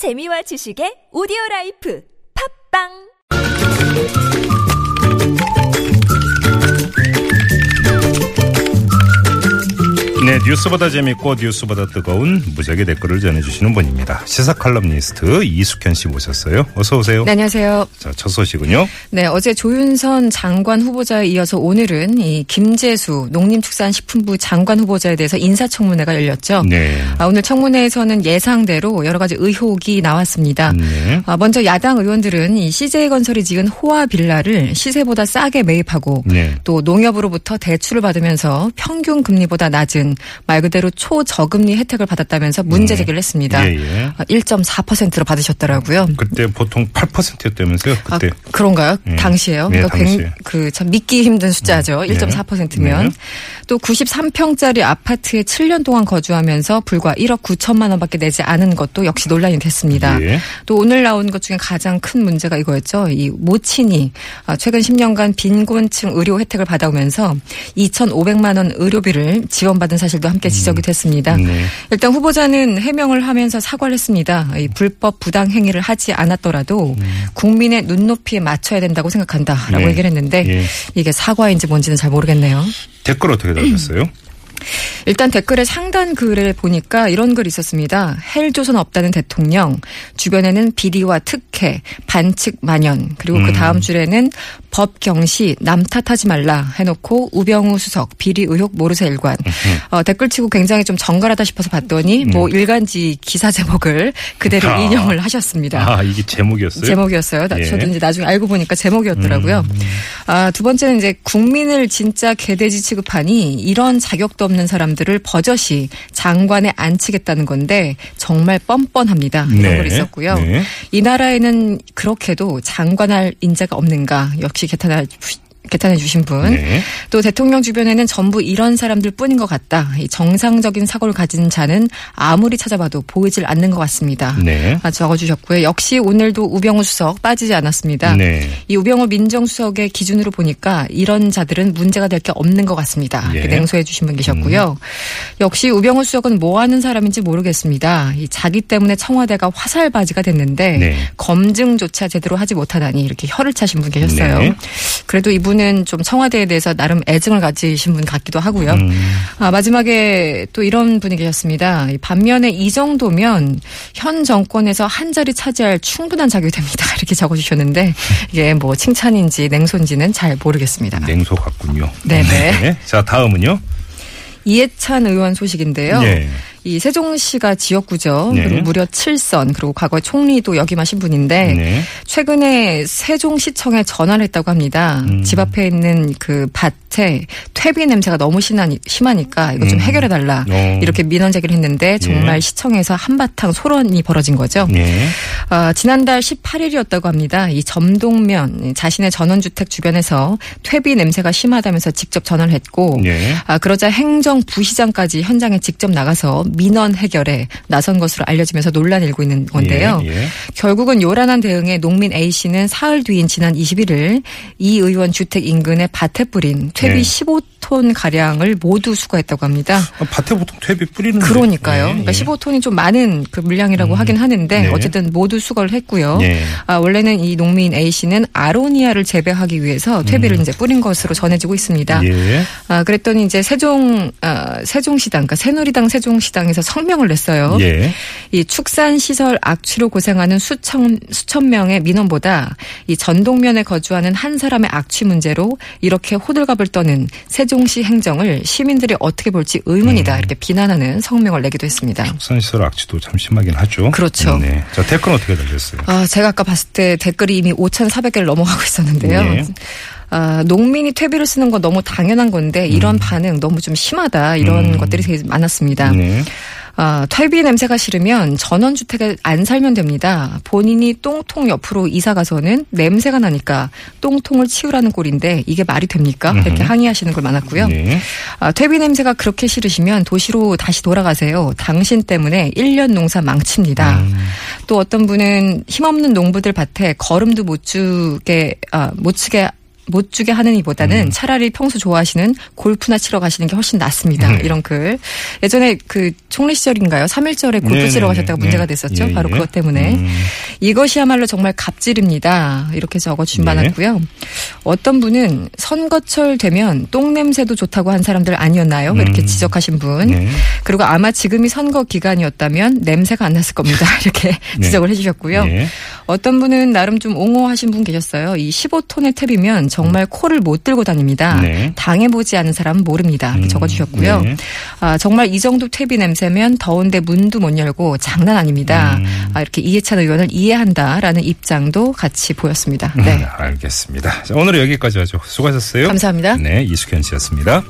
재미와 지식의 오디오 라이프. 팟빵 네, 뉴스보다 재밌고 뉴스보다 뜨거운 무적의 댓글을 전해주시는 분입니다. 시사 칼럼니스트 이숙현 씨 모셨어요. 어서 오세요. 네, 안녕하세요. 자, 첫 소식은요. 네, 어제 조윤선 장관 후보자에 이어서 오늘은 이 김재수 농림축산식품부 장관 후보자에 대해서 인사청문회가 열렸죠. 네. 아, 오늘 청문회에서는 예상대로 여러 가지 의혹이 나왔습니다. 네. 아, 먼저 야당 의원들은 이 CJ건설이 지은 호화 빌라를 시세보다 싸게 매입하고 네. 또 농협으로부터 대출을 받으면서 평균 금리보다 낮은 말 그대로 초저금리 혜택을 받았다면서 문제 제기를 했습니다. 예, 예. 아, 1.4%로 받으셨더라고요. 그때 보통 8%였다면서요? 그때. 아, 그런가요? 예. 당시에요? 네, 그러니까 당시에. 그참 믿기 힘든 숫자죠. 네. 1.4%면. 네. 또 93평짜리 아파트에 7년 동안 거주하면서 불과 1억 9천만 원밖에 내지 않은 것도 역시 논란이 됐습니다. 예. 또 오늘 나온 것 중에 가장 큰 문제가 이거였죠. 이 모친이 아, 최근 10년간 빈곤층 의료 혜택을 받아오면서 2,500만 원 의료비를 지원받은 사실 도 함께 지적이 됐습니다. 네. 일단 후보자는 해명을 하면서 사과를 했습니다. 이 불법 부당 행위를 하지 않았더라도 국민의 눈높이에 맞춰야 된다고 생각한다라고 네. 얘기를 했는데 예. 이게 사과인지 뭔지는 잘 모르겠네요. 댓글 어떻게 달렸어요? 일단 댓글의 상단 글을 보니까 이런 글이 있었습니다. 헬조선 없다는 대통령, 주변에는 비리와 특혜, 반칙 만연, 그리고 그 다음 줄에는 법 경시, 남 탓하지 말라 해놓고 우병우 수석, 비리 의혹 모르쇠 일관. 어, 댓글 치고 굉장히 좀 정갈하다 싶어서 봤더니 뭐 일간지 기사 제목을 그대로 아. 인용을 하셨습니다. 아, 이게 제목이었어요? 제목이었어요. 나- 예. 음. 저도 이제 나중에 알고 보니까 제목이었더라고요. 아, 두 번째는 이제 국민을 진짜 개돼지 취급하니 이런 자격도 없는 사람들을 버젓이 장관에 앉히겠다는 건데 정말 뻔뻔합니다. 이런 네. 걸 있었고요. 네. 이 나라에는 그렇게도 장관할 인자가 없는가 역시 개탄해 주- 개탄해 주신 분. 네. 또 대통령 주변에는 전부 이런 사람들 뿐인 것 같다. 이 정상적인 사고를 가진 자는 아무리 찾아봐도 보이질 않는 것 같습니다. 네. 아, 적어주셨고요. 역시 오늘도 우병우 수석 빠지지 않았습니다. 네. 이 우병우 민정수석의 기준으로 보니까 이런 자들은 문제가 될 게 없는 것 같습니다. 예. 냉소해 주신 분 계셨고요. 역시 우병우 수석은 뭐 하는 사람인지 모르겠습니다. 이 자기 때문에 청와대가 화살바지가 됐는데 네. 검증조차 제대로 하지 못하다니 이렇게 혀를 차신 분 계셨어요. 네. 그래도 이분 은 좀 청와대에 대해서 나름 애증을 가지신 분 같기도 하고요. 음. 아, 마지막에 또 이런 분이 계셨습니다. 이 반면에 이 정도면 현 정권에서 한 자리 차지할 충분한 자격이 됩니다. 이렇게 적어주셨는데 이게 뭐 칭찬인지 냉소인지는 잘 모르겠습니다. 냉소 같군요. 네네. 자, 다음은요? 이해찬 의원 소식인데요. 네. 이 세종시가 지역구죠. 네. 그리고 무려 7선 그리고 과거에 총리도 역임하신 분인데 네. 최근에 세종시청에 전화를 했다고 합니다. 음. 집 앞에 있는 그 밭에 퇴비 냄새가 너무 심하니, 심하니까 이거 좀 음. 해결해 달라. 어. 이렇게 민원 제기를 했는데 정말 예. 시청에서 한바탕 소론이 벌어진 거죠. 네. 아, 지난달 18일이었다고 합니다. 이 점동면 자신의 전원주택 주변에서 퇴비 냄새가 심하다면서 직접 전화를 했고 네. 아, 그러자 행정부시장까지 현장에 직접 나가서 민원 해결에 나선 것으로 알려지면서 논란이 일고 있는 건데요. 예, 예. 결국은 요란한 대응에 농민 A 씨는 사흘 뒤인 지난 21일 이 의원 주택 인근에 밭에 뿌린 퇴비 네. 15 톤 가량을 모두 수거했다고 합니다. 아, 밭에 보통 퇴비 뿌리는데. 그러니까요. 예, 그러니까 예. 15톤이 좀 많은 그 물량이라고 하긴 하는데 네. 어쨌든 모두 수거를 했고요. 예. 아, 원래는 이 농민 A 씨는 아로니아를 재배하기 위해서 퇴비를 이제 뿌린 것으로 전해지고 있습니다. 음. 예. 아, 그랬더니 이제 세종, 아, 세종시당, 그러니까 새누리당 세종시당에서 성명을 냈어요. 예. 이 축산 시설 악취로 고생하는 수천, 수천 명의 민원보다 이 전동면에 거주하는 한 사람의 악취 문제로 이렇게 호들갑을 떠는 세종 시 행정을 시민들이 어떻게 볼지 의문이다. 이렇게 비난하는 성명을 내기도 했습니다. 축산시설 악취도 참 심하긴 하죠. 그렇죠. 네. 자, 댓글 어떻게 달렸어요? 아, 제가 아까 봤을 때 댓글이 이미 5,400개를 넘어가고 있었는데요. 네. 아, 농민이 퇴비를 쓰는 건 너무 당연한 건데 이런 반응 너무 좀 심하다. 이런 음. 것들이 되게 많았습니다. 네. 아, 퇴비 냄새가 싫으면 전원주택에 안 살면 됩니다. 본인이 똥통 옆으로 이사 가서는 냄새가 나니까 똥통을 치우라는 꼴인데 이게 말이 됩니까? 이렇게 항의하시는 걸 많았고요. 네. 아, 퇴비 냄새가 그렇게 싫으시면 도시로 다시 돌아가세요. 당신 때문에 1년 농사 망칩니다. 음. 또 어떤 분은 힘없는 농부들 밭에 걸음도 못 주게, 아, 못 치게 못 주게 하는 이보다는 음. 차라리 평소 좋아하시는 골프나 치러 가시는 게 훨씬 낫습니다. 음. 이런 글. 예전에 그 총리 시절인가요? 3.1절에 골프 네네네. 치러 가셨다가 문제가 네. 됐었죠. 예, 바로 예. 그것 때문에. 음. 이것이야말로 정말 갑질입니다. 이렇게 적어주신 바 네. 어떤 분은 선거철 되면 똥 냄새도 좋다고 한 사람들 아니었나요? 이렇게 음. 지적하신 분. 네. 그리고 아마 지금이 선거 기간이었다면 냄새가 안 났을 겁니다. 이렇게 네. 지적을 해주셨고요. 네. 어떤 분은 나름 좀 옹호하신 분 계셨어요. 이 15톤의 탭이면 정말 코를 못 들고 다닙니다. 음. 네. 당해보지 않은 사람은 모릅니다. 음, 적어주셨고요. 네. 아, 정말 이 정도 탭이 냄새면 더운데 문도 못 열고 장난 아닙니다. 음. 아, 이렇게 이해찬 의원을 이해한다라는 입장도 같이 보였습니다. 네. 네. 알겠습니다. 자, 오늘 여기까지 하죠. 수고하셨어요. 감사합니다. 네, 이숙현 씨였습니다.